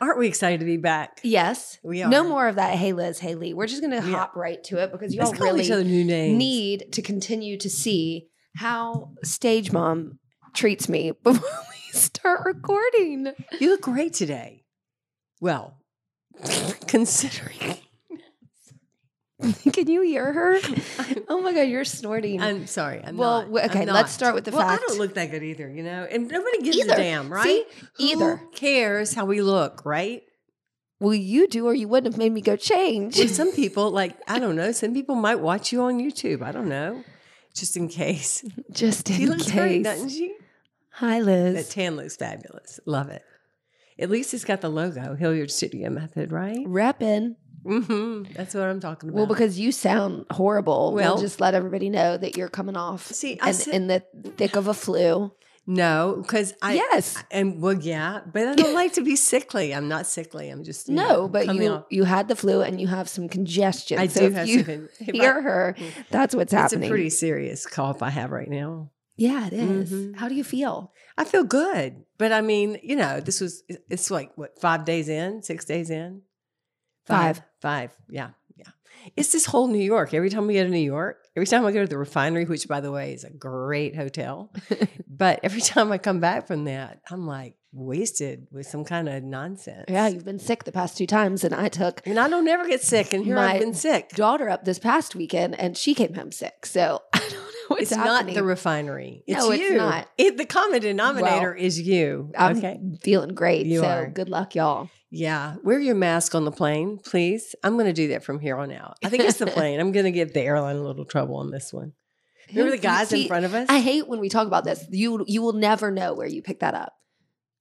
Aren't we excited to be back? Yes, We are. No more of that. Hey, Liz. Hey, Lee. We're just gonna hop right to it because y'all really each other new names. need to continue to see how stage mom treats me before we start recording. You look great today. Well, considering Can you hear her? Oh my god, you're snorting. I'm sorry. I'm Well, not. okay, let's start with the well, fact. I don't look that good either, you know, and nobody gives Either. a damn, right? See? Who Either. cares how we look, right? well, you do, or you wouldn't have made me go change. Well, some people, like I don't know, some people might watch you on YouTube. I don't know, just in case. Just She in looks case. great, doesn't she? Hi, Liz. That tan looks fabulous. Love it. At least it's got the logo, Hilliard Studio Method, right? Reppin'. Mm-hmm. That's what I'm talking about. Well, because you sound horrible. We'll, Well- just let everybody know that you're coming off See, and said- in the thick of a flu. no, because I yes. and well, yeah, but I don't like to be sickly. I'm not sickly. I'm just No, know, but you off- you had the flu and you have some congestion. I so do have you some. if I- hear her, that's what's it's happening. a pretty serious cough I have right now. yeah, it is. Mhm. How do you feel? I feel good, but I mean, you know, this was it's like what five days in, six days in, Five. five. Yeah, yeah. It's this whole New York. Every time we go to New York, every time I go to the refinery, which by the way is a great hotel, but every time I come back from that, I'm like wasted with some kind of nonsense. Yeah, you've been sick the past two times, and I took and I don't never get sick, and here My I've been sick. daughter up this past weekend, and she came home sick. So It's happening. not the refinery. It's No, it's you. not. It, the common denominator is you. I'm okay. feeling great. You so are. good luck, y'all. Yeah, wear your mask on the plane, please. I'm going to do that from here on out. I think it's the plane. I'm going to give the airline a little trouble on this one. Remember the guys See, in front of us? I hate when we talk about this. You you will never know where you picked that up.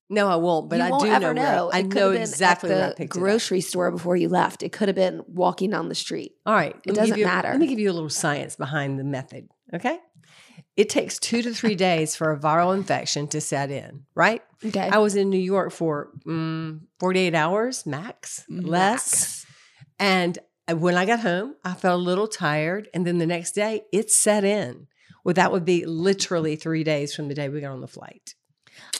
no, I won't. But you I won't do know. know. Where, I know exactly at where I the picked it grocery store before you left. It could have been walking down the street. All right, it doesn't matter. Let me give you a little science behind the method. Okay, it takes two to three days for a viral infection to set in. Right? Okay. I was in New York for mm, 48 hours max, less. And when I got home, I felt a little tired. And then the next day, it set in. Well, that would be literally three days from the day we got on the flight.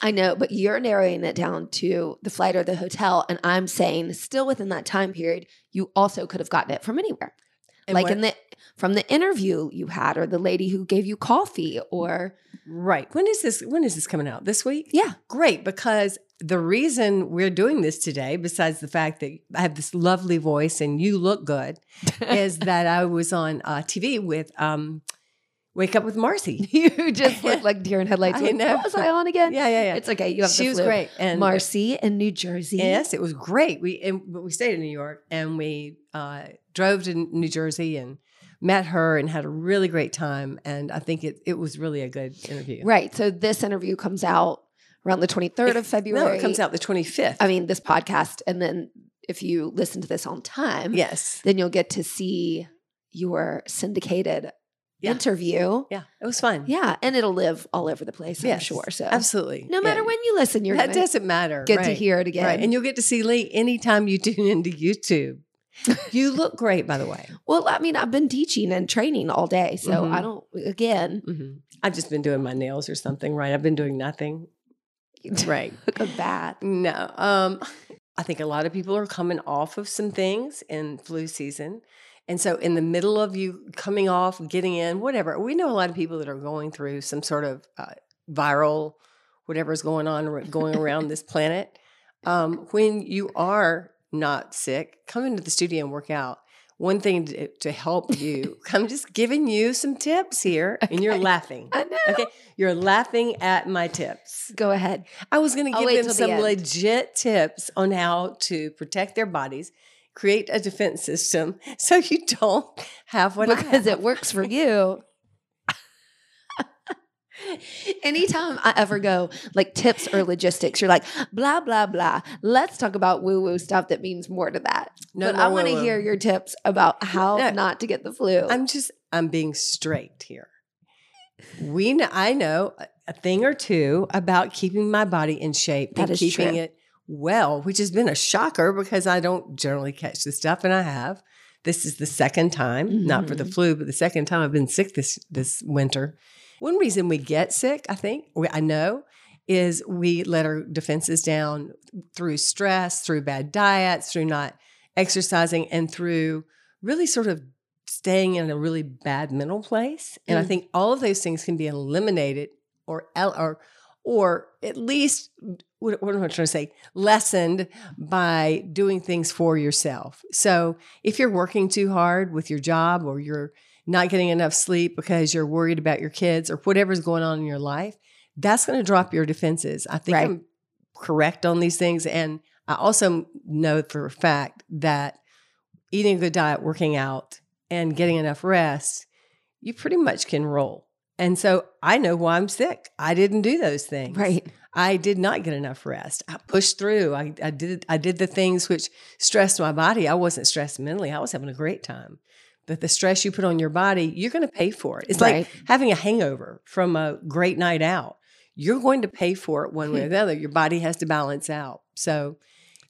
I know, but you're narrowing it down to the flight or the hotel, and I'm saying still within that time period, you also could have gotten it from anywhere, And like what- in the from the interview you had, or the lady who gave you coffee, or right. When is this? When is this coming out? This week? yeah, Great, because the reason we're doing this today, besides the fact that I have this lovely voice and you look good, is that I was on uh, TV with um, Wake Up with Marcy. you just look like deer in headlights. I Like, know. What was I on again? Yeah, yeah, yeah. It's okay. You have she the was flu. great, and Marcy in New Jersey. Yes, it was great. We and, we stayed in New York and we uh, drove to New Jersey and met her and had a really great time. And I think it it was really a good interview. Right. So this interview comes out around the 23rd of February. No, it comes out the twenty fifth. I mean, this podcast, and then if you listen to this on time, yes, then you'll get to see your syndicated Yeah. interview. yeah, it was fun. Yeah, and it'll live all over the place, I'm sure. So absolutely. no matter Yeah. when you listen, you're that doesn't matter. get to hear it again. Right, and you'll get to see Lee anytime you tune into YouTube. you look great, by the way. well, I mean, I've been teaching and training all day, so Mhm. I don't. Again, hmm I've just been doing my nails or something. Right, I've been doing nothing. Right. look at that. No. Um, I think a lot of people are coming off of some things in flu season. And so, in the middle of you coming off, getting in, whatever, we know a lot of people that are going through some sort of uh, viral, whatever's going on, going around this planet. Um, when you are not sick, come into the studio and work out. One thing to, to help you, I'm just giving you some tips here, and you're laughing. I know. Okay, you're laughing at my tips. Go ahead. I was going to give them till the some legit tips on how to protect their bodies, create a defense system so you don't have what because have. it works for you. Anytime I ever go like tips or logistics, you're like, blah, blah, blah. Let's talk about woo woo stuff that means more to that. No but more I want to hear your tips about how No. not to get the flu. I'm just I'm being straight here. We know, I know a- thing or two about keeping my body in shape That and keeping true. it well, which has been a shocker because I don't generally catch the stuff, and I have. This is the second time, not for the Mhm. flu, but the second time I've been sick this this winter. One reason we get sick, I think, or I know, is we let our defenses down through stress, through bad diets, through not exercising, and through really sort of staying in a really bad mental place. And I Mm. think all of those things can be eliminated or or or at least what, what am I trying to say? Lessened by doing things for yourself. So if you're working too hard with your job or you're not getting enough sleep because you're worried about your kids or whatever's going on in your life, that's going to drop your defenses. I think Right. I'm correct on these things. And I also know for a fact that eating a good diet, working out, and getting enough rest, you pretty much can roll. And so I know why I'm sick. I didn't do those things. right. I did not get enough rest. I pushed through. I, I did I did the things which stressed my body. I wasn't stressed mentally. I was having a great time. But the stress you put on your body, you're going to pay for it. It's Right. like having a hangover from a great night out. You're going to pay for it one way or the other. Your body has to balance out. So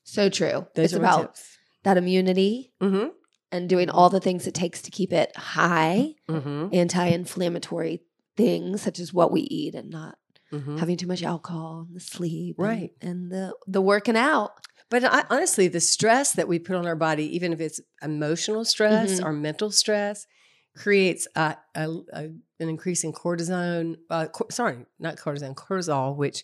So true. those it's are about tips. that immunity Mm-hmm. and doing all the things it takes to keep it high, Mm-hmm. anti inflammatory things such as what we eat and not Mm-hmm. having too much alcohol and the sleep and- Right. and, the the working out But I, honestly, the stress that we put on our body, even if it's emotional stress Mhm. or mental stress, creates a, a, a, an increase in cortisone. Uh, cor- sorry, not cortisone, cortisol, which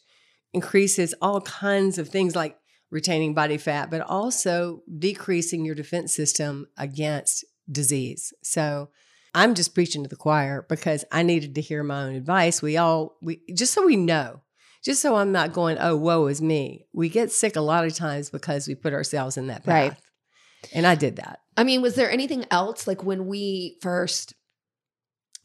increases all kinds of things like retaining body fat, but also decreasing your defense system against disease. So I'm just preaching to the choir because I needed to hear my own advice. We all, we just so we know just so I'm not going, oh, woe is me. We get sick a lot of times because we put ourselves in that path. Right. And I did that. I mean, was there anything else like when we first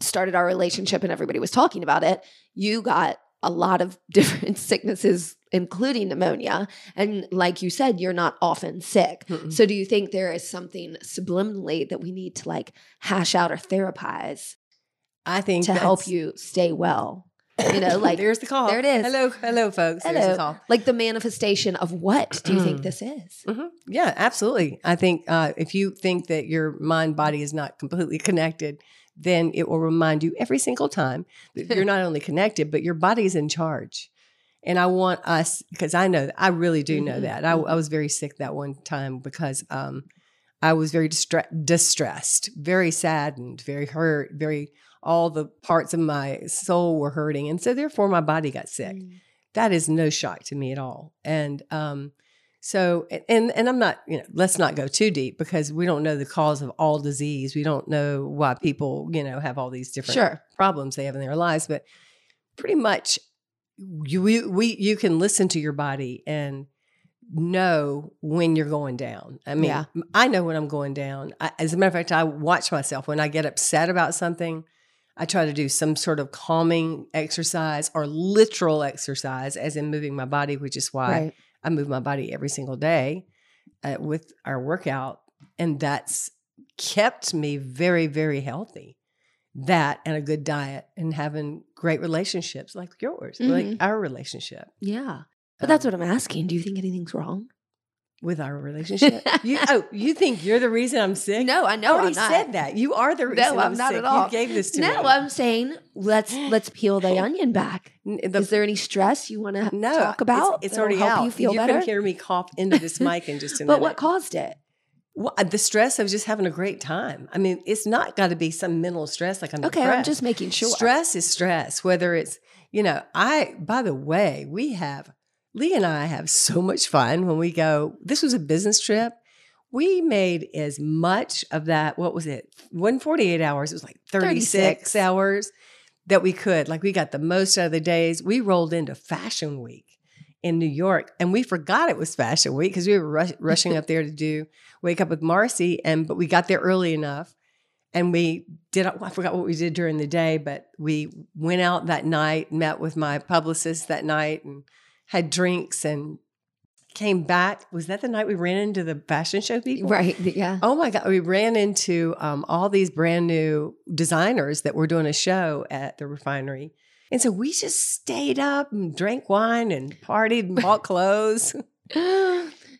started our relationship and everybody was talking about it? You got a lot of different sicknesses, including pneumonia. And like you said, you're not often sick. Mm-mm. So do you think there is something subliminally that we need to like hash out or therapize I think to help you stay well? You know, like there's the call. there it is. Hello, hello, folks. There's Hello. the call. like the manifestation of what do you think this is? hmm Yeah, absolutely. I think uh, if you think that your mind body is not completely connected, then it will remind you every single time that you're not only connected, but your body is in charge. And I want us, because I know, I really do know Mhm, that. I, I mhm. was very sick that one time because um, I was very distressed, very saddened, very hurt, very, all the parts of my soul were hurting. And so therefore my body got sick Mm. that is no shock to me at all. And um, so, and and I'm not, you know, let's not go too deep because we don't know the cause of all disease. We don't know why people, you know, have all these different Sure. problems they have in their lives. But pretty much, you we, we you can listen to your body and know when you're going down. I mean, Yeah. I know when I'm going down. I, as a matter of fact, I watch myself when I get upset about something. I try to do some sort of calming exercise or literal exercise, as in moving my body, which is why Right. I move my body every single day uh, with our workout. And that's kept me very, very healthy. That and a good diet and having great relationships like yours, like Mhm. our relationship. Yeah. But that's Um, what I'm asking. Do you think anything's wrong? With our relationship. you, oh, you think you're the reason I'm sick? No, I I know already I'm not. said that. You are the reason I'm I'm, not sick. at all. You gave this to me. No, I'm saying let's let's peel the onion back. The- Is there any stress you want to no, talk about? It's, it's already help out. You feel you better. can hear me cough into this mic in just a but what caused it? Well, the stress of just having a great time. I mean, it's not got to be some mental stress like I'm Okay, I'm just making sure. Stress is stress, whether it's, you know, I, by the way, we have, Lee and I have so much fun when we go. This was a business trip. We made as much of that, what was it? 148 hours. It was like 36, 36. hours that we could. Like we got the most out of the days. We rolled into Fashion Week in New York and we forgot it was Fashion Week because we were rush, rushing up there to do Wake Up with Marcy. And, but we got there early enough And we did, I forgot what we did during the day, but we went out that night, met with my publicist that night, and had drinks and came back. Was that the night we ran into the fashion show people? Right. Yeah. Oh my God. We ran into um, all these brand new designers that were doing a show at the refinery. And so we just stayed up and drank wine and partied and bought clothes.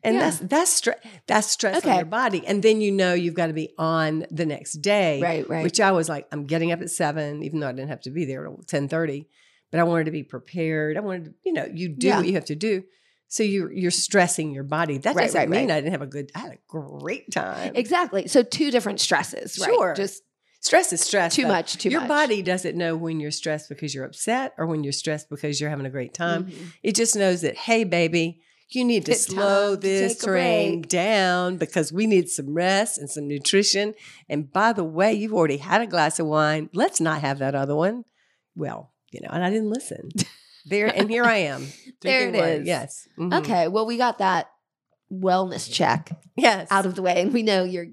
And Yeah. that's that's stre- that's stress on your body. And then you know you've got to be on the next day. Right, right. Which I was like, I'm getting up at seven, even though I didn't have to be there at ten thirty. But I wanted to be prepared. I wanted to, you know, you do Yeah. what you have to do. So you're you're stressing your body. That Right, doesn't right, mean right. I didn't have a good. I had a great time. Exactly. So two different stresses, right? Sure. Just Stress is stress. too though. much, too much. your much. body doesn't know when you're stressed because you're upset or when you're stressed because you're having a great time. Mhm. It just knows that, hey, baby, you need to It's slow time to this train down because we need some rest and some nutrition. And by the way, you've already had a glass of wine. Let's not have that other one. Well, you know, and I didn't listen. There and here I am. There it wine. is. Yes. Mhm. Okay. Well, we got that wellness check Yes. out of the way, and we know you're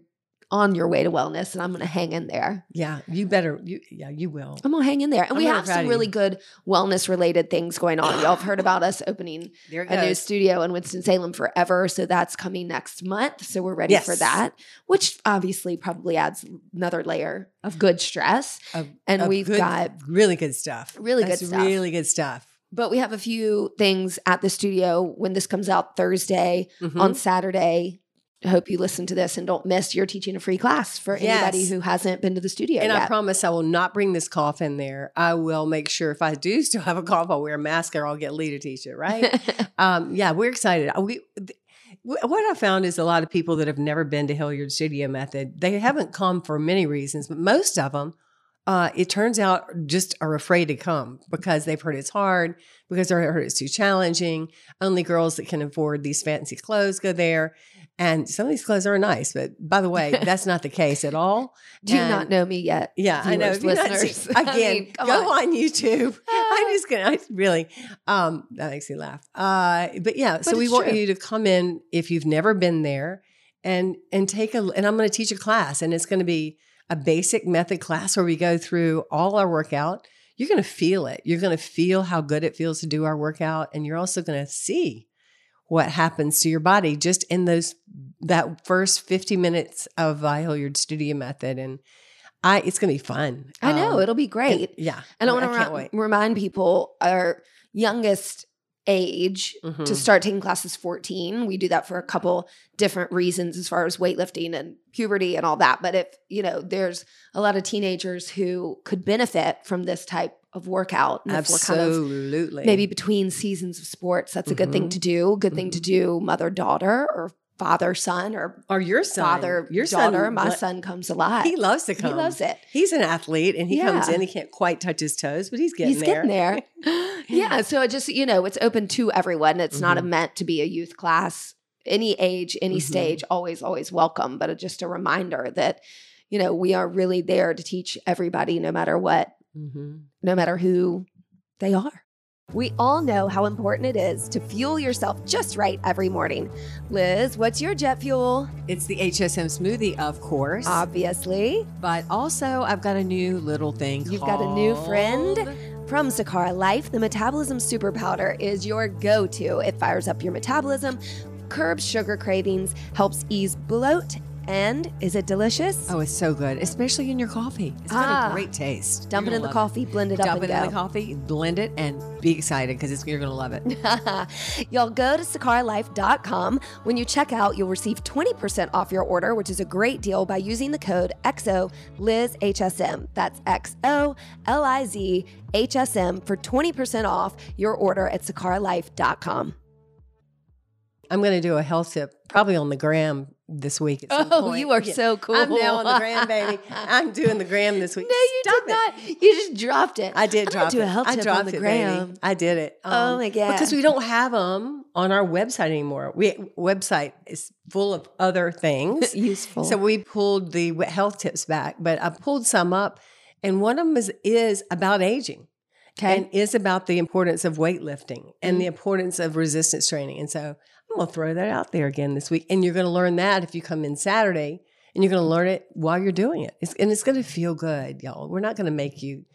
on your way to wellness, and I'm going to hang in there. yeah. You better. You. Yeah. You will. I'm gonna hang in there, and I'm we have some really you. good wellness related things going on. Y'all have heard about us opening a new studio in Winston Salem forever, so that's coming next month. So we're ready for that, which obviously probably adds another layer of good stress. And we've good- got really good stuff. Really good stuff. Really good stuff. But we have a few things at the studio when this comes out Thursday. Mhm. On Saturday, hope you listen to this and don't miss. You're teaching a free class for anybody Yes. who hasn't been to the studio And I promise I will not bring this cough in there. I will make sure if I do still have a cough, I'll wear a mask or I'll get Lee to teach it, right? um, yeah, we're excited. We, th- what I found is a lot of people that have never been to Hilliard Studio Method, they haven't come for many reasons, but most of them, uh, it turns out, just are afraid to come because they've heard it's hard, because they've heard it's too challenging. Only girls that can afford these fancy clothes go there. And some of these clothes are nice, but by the way, that's not the case at all. Do you not know me yet? Yeah, I know. viewers, If you're not listeners. see- I again, mean, come go on. on, YouTube. I'm just gonna I really um that makes me laugh. Uh but yeah, so we want true. you to come in if you've never been there and and take a and I'm gonna teach a class and it's gonna be a basic method class where we go through all our workout. You're gonna feel it. You're gonna feel how good it feels to do our workout, and you're also gonna see what happens to your body just in those that first 50 minutes of uh, Hilliard Studio Method. And I it's gonna be fun. I know Um, it'll be great. and- yeah. And I I want to remind people our youngest age to Mhm. start taking classes 14. We do that for a couple different reasons as far as weightlifting and puberty and all that. But if, you know, there's a lot of teenagers who could benefit from this type of workout. We're kind of Absolutely. maybe between seasons of sports, that's a good thing Mhm. to do. Good thing to do mother daughter or father son or or your son. father your daughter. son, My son comes a lot. He loves to come. He loves it. He's an athlete and he comes in. He can't quite touch his toes, but he's getting He's there. getting there. yeah. So it just, you know, it's open to everyone. It's not Mhm. meant to be a youth class. Any age, any Mhm. stage, always, always welcome. But just a reminder that, you know, we are really there to teach everybody, no matter what, Mhm. no matter who they are. We all know how important it is to fuel yourself just right every morning. Liz, what's your jet fuel? It's the HSM smoothie, of course. Obviously. but also, I've got a new little thing. You've got a new friend? From Sakara Life, the Metabolism Super Powder is your go to. It fires up your metabolism, curbs sugar cravings, helps ease bloat, and is it delicious? Oh, it's so good, especially in your coffee. It's got Ah. a great taste. Dump it in the coffee, blend it up, Dump and it in the coffee, blend it, and be excited because you're going to love it. Y'all go to sakaralife.com. When you check out, you'll receive 20% off your order, which is a great deal by using the code XOLizHSM. That's XOLIZHSM for 20% off your order at sakaralife.com. I'm going to do a health tip probably on the gram this week. Oh, point. you are Yeah. so cool. I'm now on the gram, baby. I'm doing the gram this week. No, you Stop did it. not. You just dropped it. I did I'm drop do it. a health I tip dropped on the it, gram. baby. I did it. Um, Oh my God. Because we don't have them on our website anymore. We website is full of other things. Useful. So we pulled the health tips back, but I pulled some up, and one of them is, is about aging. okay. And is about the importance of weightlifting and Mm-hmm. the importance of resistance training. And so going to throw that out there again this week. And you're going to learn that if you come in Saturday and you're going to learn it while you're doing it. It's, and it's going to feel good, y'all. We're not going to make you.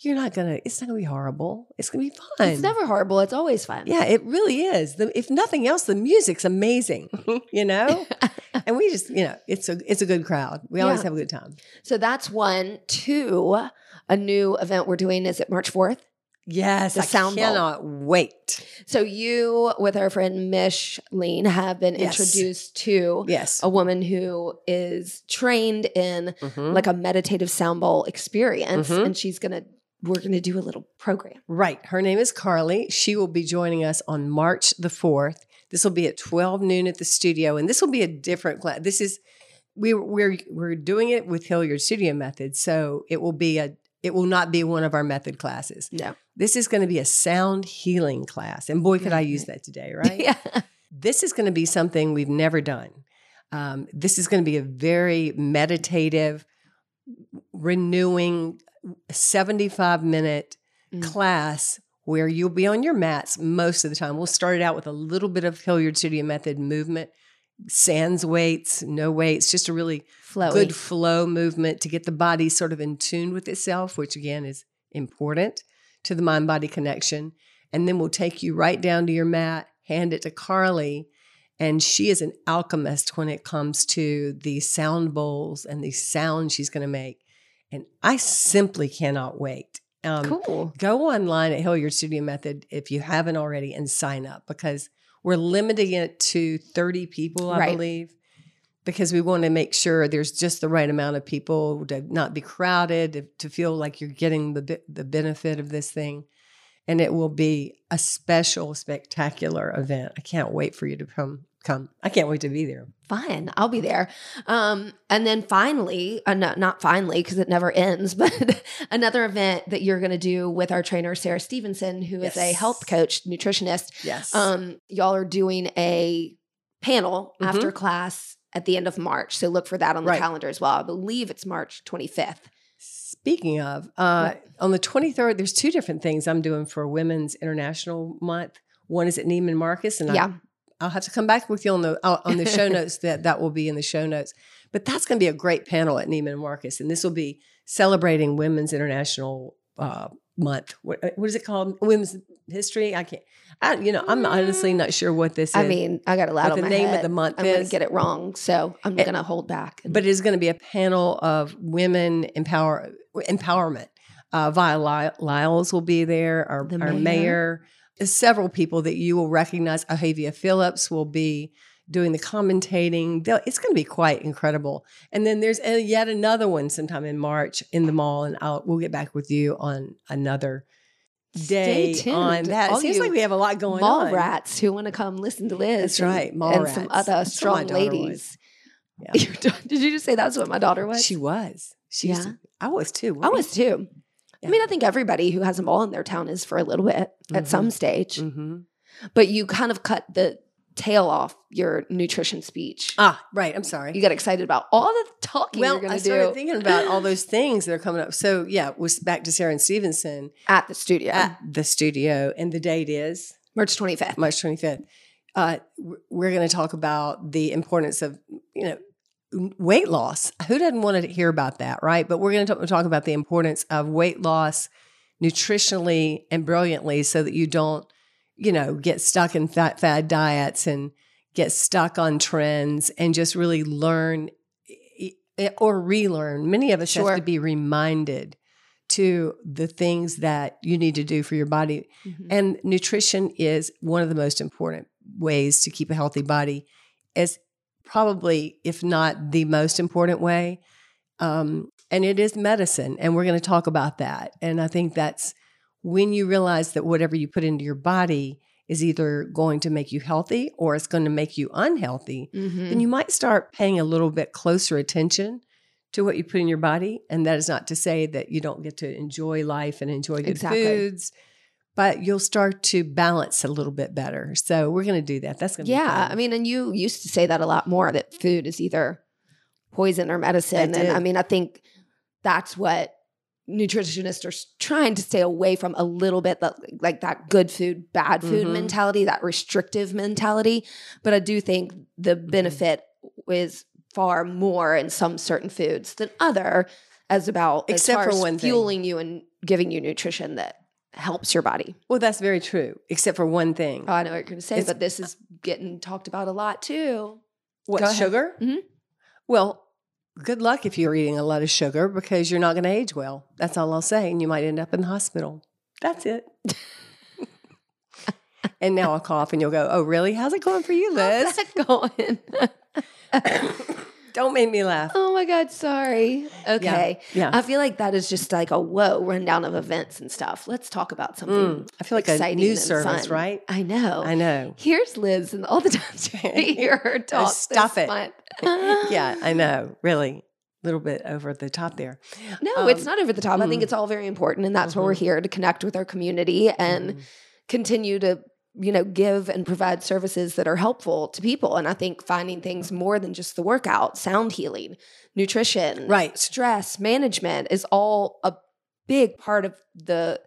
You're not going to. It's not going to be horrible. It's going to be fun. It's never horrible. It's always fun. Yeah, it really is. The, if nothing else, the music's amazing. you know, and we just, you know, it's a it's a good crowd. We always Yeah. have a good time. So that's one. Two, a new event we're doing is it March 4th? Yes, The I sound bowl. cannot wait. So you, with our friend Mish Lean, have been Yes. introduced to Yes, a woman who is trained in Mhm. like a meditative sound bowl experience. Mhm. And she's to, we're to do a little program. Right. Her name is Carly. She will be joining us on March the 4th. This will be at 12 noon at the studio. And this will be a different class. This is, we, we're, we're doing it with Hilliard Studio Method. So it will be a, it will not be one of our method classes. No. This is going to be a sound healing class. And boy, could I use that today, right? yeah. this is going to be something we've never done. Um, this is going to be a very meditative, renewing, 75 minute Mm. class where you'll be on your mats most of the time. We'll start it out with a little bit of Hilliard Studio Method movement, sans weights, no weights, just a really Flowy. good flow movement to get the body sort of in tune with itself, which again is important to the mind body connection. And then we'll take you right down to your mat, hand it to Carly. And she is an alchemist when it comes to the sound bowls and the sounds she's going to make. And I simply cannot wait. Um, cool. Go online at Hilliard Studio Method if you haven't already and sign up because we're limiting it to 30 people, I Right. believe, because we want to make sure there's just the right amount of people to not be crowded, to, to feel like you're getting the, the benefit of this thing. And it will be a special, spectacular event. I can't wait for you to come. Come. I can't wait to be there. Fine, I'll be there. Um, and then finally, uh, no, not finally because it never ends, but another event that you're going to do with our trainer Sarah Stevenson, who is a health coach, nutritionist. Yes. Um, y'all are doing a panel Mhm. after class at the end of March, so look for that on the Right. calendar as well. I believe it's March 25th. Speaking of, uh, on the 23rd, there's two different things I'm doing for Women's International Month. One is at Neiman Marcus, and yeah, I, I'll have to come back with you on the uh, on the show notes. That that will be in the show notes. But that's going to be a great panel at Neiman and Marcus, and this will be celebrating Women's International uh, Month. What, uh, what is it called? Women's History. I can't. I, you know, I'm honestly not sure what this is. I mean, I got a lot on the my name of the month I'm going to get it wrong, so I'm going to hold back. but it is going to be a panel of women empower empowerment. Uh, Vi Lyles will be there. Our, The our mayor. Several people that you will recognize. Ahavia Phillips will be doing the commentating. They'll- It's going to be quite incredible. And then there's uh, yet another one sometime in March in the mall, and I'll, we'll get back with you on another day Stay on that. It seems like we have a lot going mall on. rats who want to come listen to Liz. That's and- right, mall and rats. some other That's strong ladies. Yeah. Did you just say that's what my daughter was? She was. She Yeah. to- I was too. I was too. Yeah. I mean, I think everybody who has a mall in their town is for a little bit at Mhm. some stage. hmm But you kind of cut the tail off your nutrition speech. Ah, right. I'm sorry. you got excited about all the talking well, you're going I started do thinking about all those things that are coming up. So yeah, was back to Sarah and Stevenson at the studio. at the studio, and the date is March 25th. March 25th. Uh, we're going to talk about the importance of you know weight loss. Who doesn't want to hear about that, right? But we're going to talk about the importance of weight loss nutritionally and brilliantly, so that you don't you know get stuck in fat fad diets and get stuck on trends and just really learn or relearn. Many of us Sure. have to be reminded to the things that you need to do for your body. Mhm. And nutrition is one of the most important ways to keep a healthy body. As probably, if not the most important way. Um, and it is medicine. And we're going to talk about that. And I think that's when you realize that whatever you put into your body is either going to make you healthy or it's going to make you unhealthy, Mhm. then you might start paying a little bit closer attention to what you put in your body. And that is not to say that you don't get to enjoy life and enjoy good Exactly. foods, but you'll start to balance a little bit better. So we're going to do that. That's going to be Yeah. I mean, and you used to say that a lot more that food is either poison or medicine. I and. I mean, I think that's what nutritionists are trying to stay away from a little bit that like that good food, bad food Mhm. mentality, that restrictive mentality. But I do think the Mm-hmm. benefit is far more in some certain foods than other as about as Except far for as one thing. fueling you and giving you nutrition that helps your body. Well, that's very true, except for one thing. Oh, I know what you're going to say, It's- but this is getting talked about a lot too. what, go ahead. sugar? Mhm. Well, good luck if you're eating a lot of sugar because you're not going to age well. That's all I'll say. And you might end up in the hospital. That's it. and now I'll cough and you'll go, Oh, really? How's it going for you, Liz? How's that going? Don't make me laugh. oh my God, sorry. Okay. Yeah. I feel like that is just like a whoa rundown of events and stuff. Let's talk about something. Mm, I feel like a exciting news service, fun. right? I know. I know. Here's Liz, and all the times you hear her talk. stop this it. month. Yeah, I know. Really. A little bit over the top there. No, it's Um, not over the top. I think mm. it's all very important, and that's why we're Mhm. here to connect with our community and Mhm. continue to you know give and provide services that are helpful to people. And I think finding things more than just the workout, sound healing, nutrition, Right. stress management is all a big part of the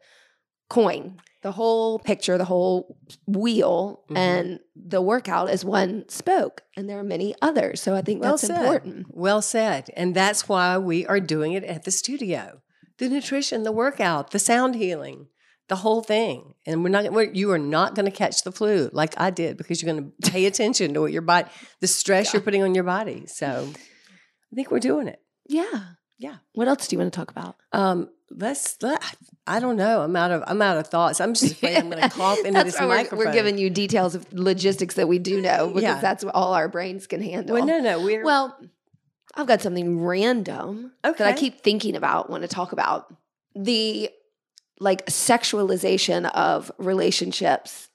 coin. The whole picture, the whole wheel, Mhm. and the workout is one spoke, and there are many others. So I think Well that's said. important. Well said. And that's why we are doing it at the studio. The nutrition, the workout, the sound healing, the whole thing. And we're not we're, you are not going to catch the flu like I did because you're going to pay attention to what your body the stress you're putting on your body. So I think we're doing it. Yeah. Yeah. What else do you want to talk about? Um let's let I don't know. I'm out of I'm out of thoughts. I'm just afraid I'm going to cough into this we're, microphone. we're giving you details of logistics that we do know because Yeah. that's what all our brains can handle. Well, no, no, we're Well, I've got something random that I keep thinking about, want to talk about. The like sexualization of relationships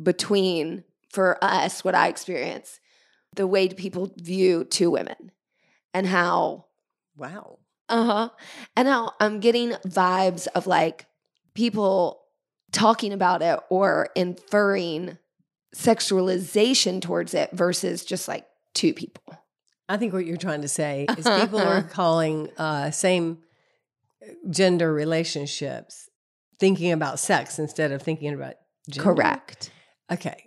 between, for us, what I experience, the way people view two women and how wow. uh huh. And how I'm getting vibes of like people talking about it or inferring sexualization towards it versus just like two people. I think what you're trying to say is people are calling uh, same gender relationships thinking about sex instead of thinking about gender. Correct. Okay.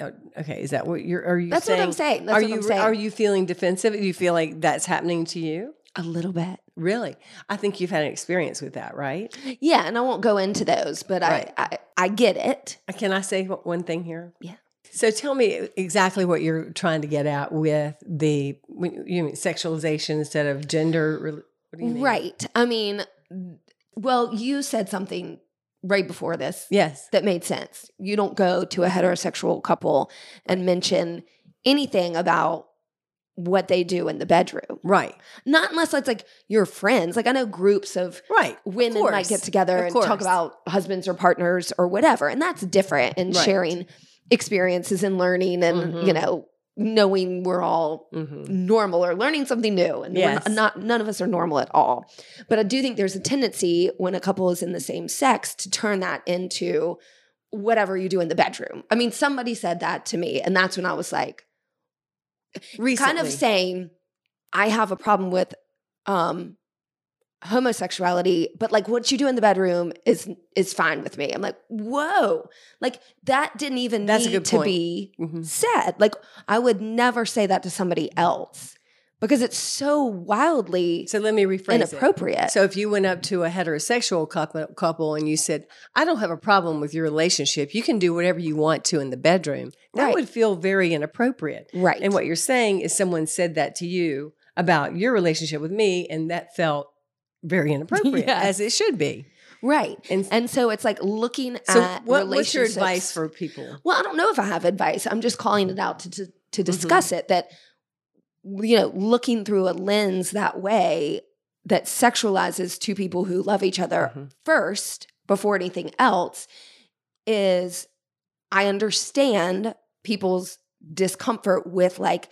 Uh, Okay. Is that what you're? Are you? That's saying, what I'm saying. That's are what you? I'm saying. Are you feeling defensive? Do you feel like that's happening to you? a little bit? Really? I think you've had an experience with that, right? Yeah, and I won't go into those, but Right. I, I I get it. Uh, Can I say one- one thing here? Yeah. So tell me exactly what you're trying to get at with the when you mean sexualization instead of gender. What do you mean? Right. I mean, well, you said something right before this Yes. that made sense. You don't go to a heterosexual couple and mention anything about what they do in the bedroom. Right. Not unless it's like your friends. Like I know groups of Right. women might get together Of and talk about husbands or partners or whatever. And that's different and Right. sharing experiences and learning and, Mhm. you know, knowing we're all Mm-hmm. normal or learning something new and Yes. not none of us are normal at all but i do think there's a tendency when a couple is in the same sex to turn that into whatever you do in the bedroom i mean somebody said that to me and that's when i was like Recently. kind of saying i have a problem with um homosexuality but like what you do in the bedroom is is fine with me i'm like whoa like that didn't even That's need to point. be Mhm. said. Like I would never say that to somebody else because it's so wildly So let me rephrase it. inappropriate. So if you went up to a heterosexual couple, couple and you said, "I don't have a problem with your relationship. You can do whatever you want to in the bedroom," that Right. would feel very inappropriate. right. And what you're saying is someone said that to you about your relationship with me, and that felt very inappropriate, Yes. as it should be. right. And And so it's like looking so, at what, what's your advice for people? Well, I don't know if I have advice. I'm just calling it out to to, to Mm-hmm. discuss it that you know, looking through a lens that way that sexualizes two people who love each other Mhm. first before anything else is I understand people's discomfort with like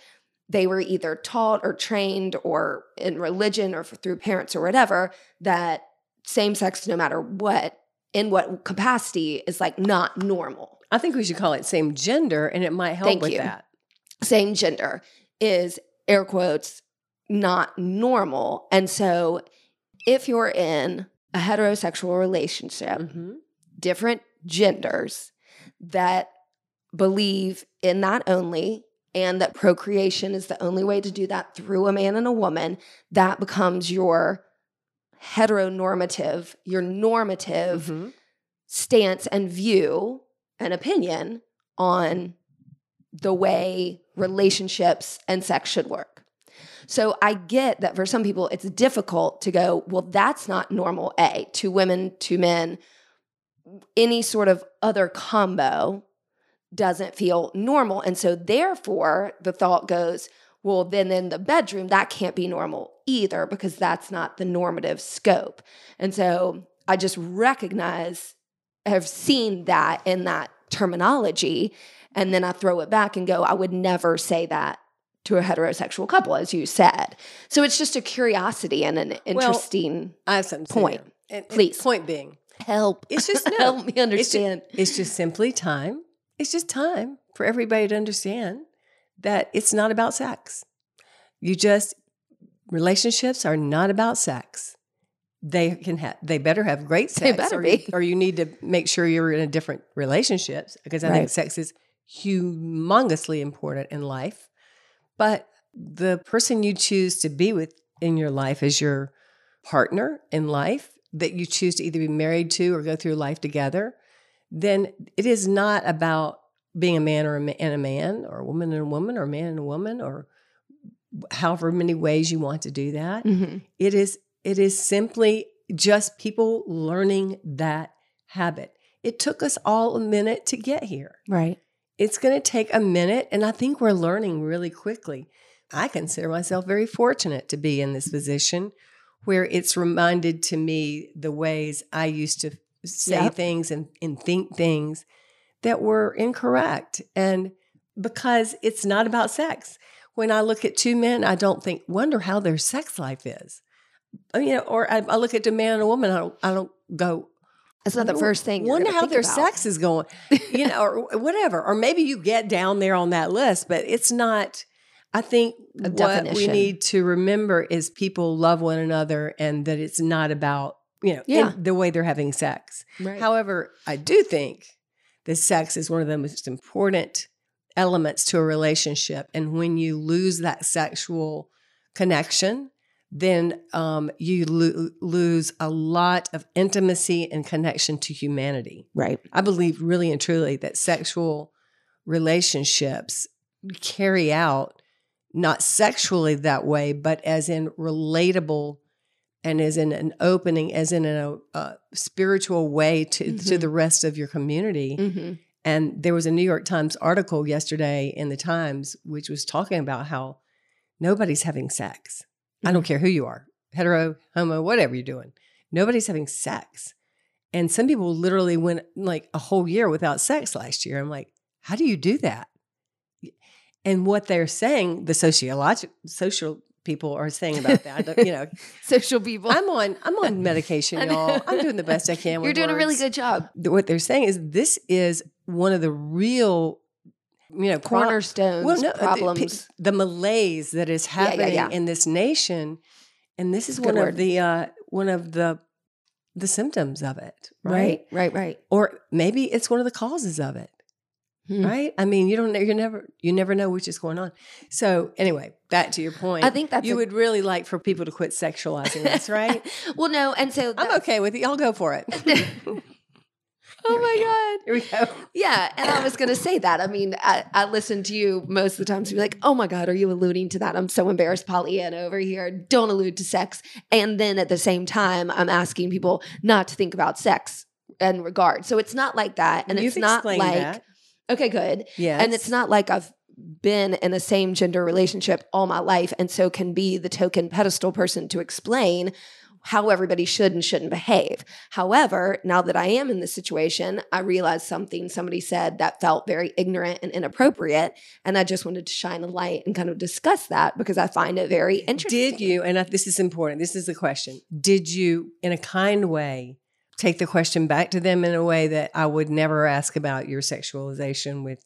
they were either taught or trained or in religion or through parents or whatever that same sex no matter what in what capacity is like not normal I think we should call it same gender, and it might help Thank with you. that. same gender is air quotes not normal and so if you're in a heterosexual relationship Mhm. different genders that believe in not only and that procreation is the only way to do that through a man and a woman, that becomes your heteronormative, your normative Mhm. stance and view and opinion on the way relationships and sex should work. So I get that for some people it's difficult to go, well, that's not normal A, two women, two men, any sort of other combo doesn't feel normal. And so therefore the thought goes, well, then in the bedroom, that can't be normal either because that's not the normative scope. And so I just recognize, have seen that in that terminology. And then I throw it back and go, I would never say that to a heterosexual couple, as you said. So it's just a curiosity and an interesting I have something Point. And- and Please. Point being, help. It's just no. help me it's ju- understand. It's just, simply time. It's just time for everybody to understand that it's not about sex. You just relationships are not about sex. They can have. They better have great They sex, better or, you, be. or you need to make sure you're in a different relationships because I Right. think sex is humongously important in life. But the person you choose to be with in your life is your partner in life that you choose to either be married to or go through life together, then it is not about being a man or a, ma- and a man or a woman and a woman or a man and a woman or however many ways you want to do that. Mhm. It is it is simply just people learning that habit. It took us all a minute to get here. Right. It's going to take a minute and I think we're learning really quickly. I consider myself very fortunate to be in this position where it's reminded to me the ways I used to say Yep. things and, and think things that were incorrect. And because it's not about sex. When I look at two men, I don't think, wonder how their sex life is. Uh, You know, or I, I look at a man and a woman, I don't, I don't go, That's not the first thing. wonder how their about. sex is going, you know, or whatever. Or maybe you get down there on that list, but it's not. I think what we need to remember is people love one another and that it's not about, you know, in Yeah. the way they're having sex. Right. However, I do think that sex is one of the most important elements to a relationship. And when you lose that sexual connection, then um, you lo- lose a lot of intimacy and connection to humanity. right. I believe really and truly that sexual relationships carry out not sexually that way, but as in relatable and as in an opening, as in a, a spiritual way to, to Mhm. the rest of your community. hmm And there was a New York Times article yesterday in the Times, which was talking about how nobody's having sex. I don't care who you are, hetero, homo, whatever you're doing. Nobody's having sex. And some people literally went like a whole year without sex last year. I'm like, how do you do that? And what they're saying, the sociological social people are saying about that, you know, Social people. I'm on I'm on medication, y'all. I'm doing the best I can. You're doing a really good job. what they're saying is this is one of the real, you know, Cornerstones, well, no, the- problems. the, malaise that is Yeah, yeah, happening yeah. in this nation, and this is one word. of the uh, one of the the symptoms of it, right? right. Right. Right. Or maybe it's one of the causes of it, Hmm. right? I mean, you don't know. You never you never know which is going on. So anyway, back to your point. I think that's you a- would really like for people to quit sexualizing this, right? well, no, and so I'm okay with it. Y'all go for it. Oh my god. Here we go. Yeah, and I was going to say that. I mean, I, I listen to you most of the time to be like, "Oh my god, are you alluding to that?" I'm so embarrassed, Pollyanna over here. Don't allude to sex. And then at the same time, I'm asking people not to think about sex in regard. So it's not like that, and You've it's not like that. Okay, good. Yeah. And it's not like I've been in a same gender relationship all my life and so can be the token pedestal person to explain how everybody should and shouldn't behave. However, now that I am in this situation, I realized something somebody said that felt very ignorant and inappropriate. And I just wanted to shine a light and kind of discuss that because I find it very interesting. Did you, and this is important, this is the question. Did you, in a kind way, take the question back to them in a way that I would never ask about your sexualization with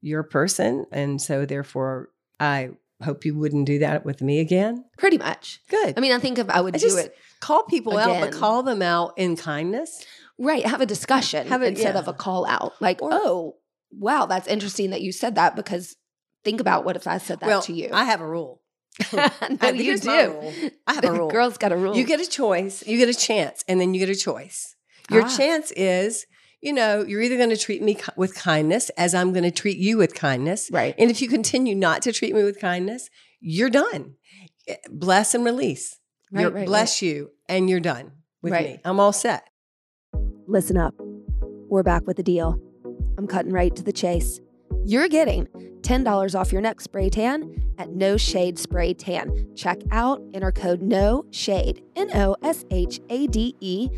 your person? And so, therefore, I hope you wouldn't do that with me again. Pretty much. Good. I mean, I think if I would I do just- it call people out, but call them out in kindness. Right. Have a discussion Have it- instead of a call out. Like, Or- oh, wow, that's interesting that you said that because think about what if I said that well, to you. I have a rule. no, I- you do. I have a rule. Girls got a rule. You get a choice, you get a chance, and then you get a choice. Your Ah. chance is, you know, you're either going to treat me ki- with kindness as I'm going to treat you with kindness. right. And if you continue not to treat me with kindness, you're done. Eh, Bless and release. Right, You're- right, bless you, and you're done with Right. me. I'm all set. Listen up. We're back with a deal. I'm cutting right to the chase. You're getting $10 off your next spray tan at No Shade Spray Tan. Check out enter code No Shade, N O S H A D E,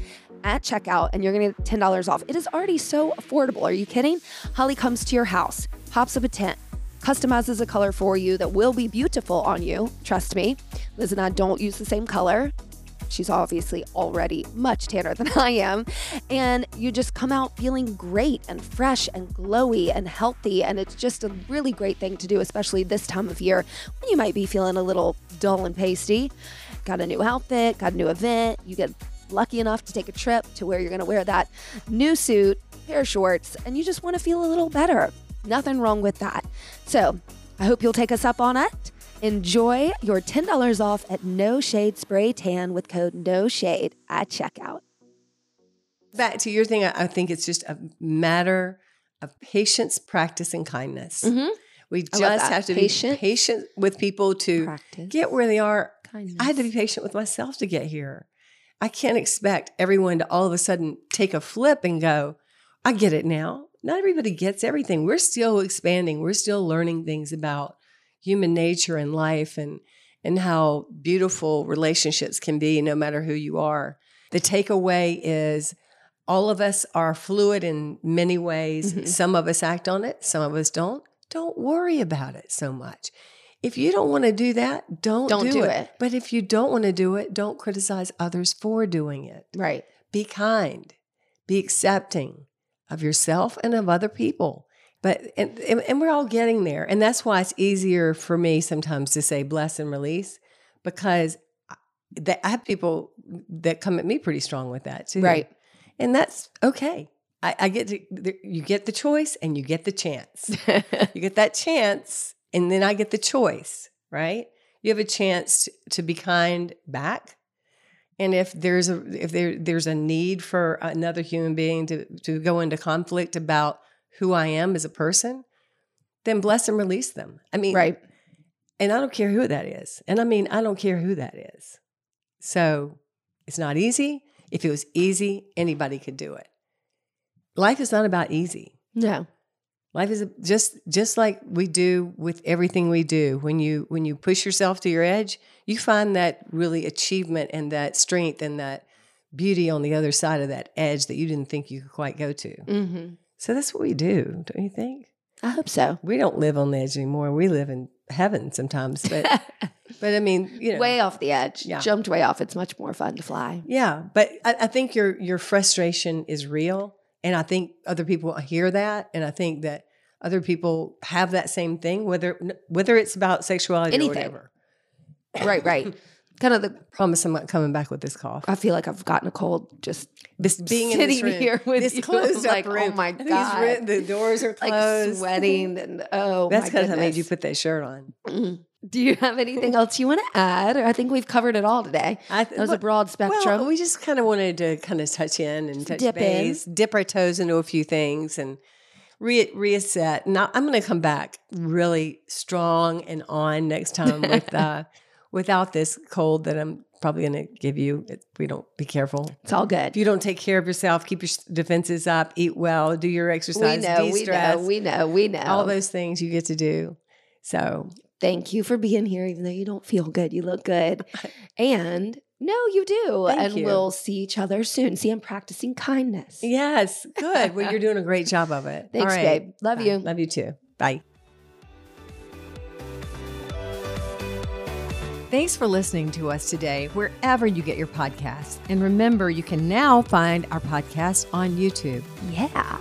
at checkout, and you're going to get $10 off. It is already so affordable. Are you kidding? Holly comes to your house, pops up a tent, customizes a color for you that will be beautiful on you. Trust me. Liz and I don't use the same color. She's obviously already much tanner than I am. And you just come out feeling great and fresh and glowy and healthy. And it's just a really great thing to do, especially this time of year when you might be feeling a little dull and pasty. Got a new outfit, got a new event. You get lucky enough to take a trip to where you're going to wear that new suit, pair of shorts, and you just want to feel a little better. Nothing wrong with that. So I hope you'll take us up on it. Enjoy your $10 off at No Shade Spray Tan with code No Shade at checkout. Back to your thing, I think it's just a matter of patience, practice, and kindness. Mm-hmm. We just have to Patient. be patient with people to Practice. get where they are. kindness. I had to be patient with myself to get here. I can't expect everyone to all of a sudden take a flip and go, I get it now. Not everybody gets everything. We're still expanding. We're still learning things about human nature and life and and how beautiful relationships can be no matter who you are. The takeaway is all of us are fluid in many ways. Mhm. Some of us act on it, some of us don't. Don't worry about it so much. If you don't want to do that, don't, Don't do, do it. it. But if you don't want to do it, don't criticize others for doing it. Right. Be kind, be accepting of yourself and of other people. But and, and, we're all getting there. And that's why it's easier for me sometimes to say bless and release because I- that I have people that come at me pretty strong with that too. Right. And that's okay. I, I get to, you get the choice and you get the chance. You get that chance, and then I get the choice, right? You have a chance to, to be kind back. And if there's a if there there's a need for another human being to to go into conflict about who I am as a person, then bless and release them. I mean, right. and I don't care who that is. And I mean, I don't care who that is. So it's not easy. If it was easy, anybody could do it. Life is not about easy. No. Life is just just like we do with everything we do. When you when you push yourself to your edge, you find that really achievement and that strength and that beauty on the other side of that edge that you didn't think you could quite go to. Mm-hmm. So that's what we do, don't you think? I hope so. We don't live on the edge anymore. We live in heaven sometimes, but but I mean, you know, way off the edge. Yeah. Jumped way off. It's much more fun to fly. Yeah, but I, I think your your frustration is real, and I think other people hear that, and I think that other people have that same thing, whether whether it's about sexuality Anything. or whatever. Right, right. kind of the Promise I'm not coming back with this cough. I feel like I've gotten a cold just This being in sitting this room, here with this you. closed Like, up oh room. my God. ri- the doors are like closed. sweating and oh That's because kind of how made you put that shirt on. Do you have anything else you want to add? Or I think we've covered it all today. I That was a broad spectrum. Well, we just kind of wanted to kind of touch in and touch Dip in. dip our toes into a few things, and re- reassert. Now, I'm going to come back really strong and on next time with uh, without this cold that I'm probably going to give you. If we don't be careful. it's all good. If you don't take care of yourself, keep your defenses up, eat well, do your exercise, We know, we de-stress, know, we know, we know. all those things you get to do. So Thank you for being here, even though you don't feel good. You look good. And no, you do. Thank and you. we'll see each other soon. See, I'm practicing kindness. yes, good. Well, you're doing a great job of it. Thanks, right. babe. Love Bye. you. Love you too. Bye. Thanks for listening to us today, wherever you get your podcasts. And remember, you can now find our podcast on YouTube. Yeah.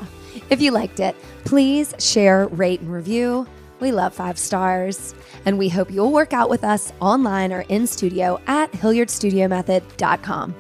If you liked it, please share, rate, and review. We love five stars. And we hope you'll work out with us online or in studio at HilliardStudioMethod.com.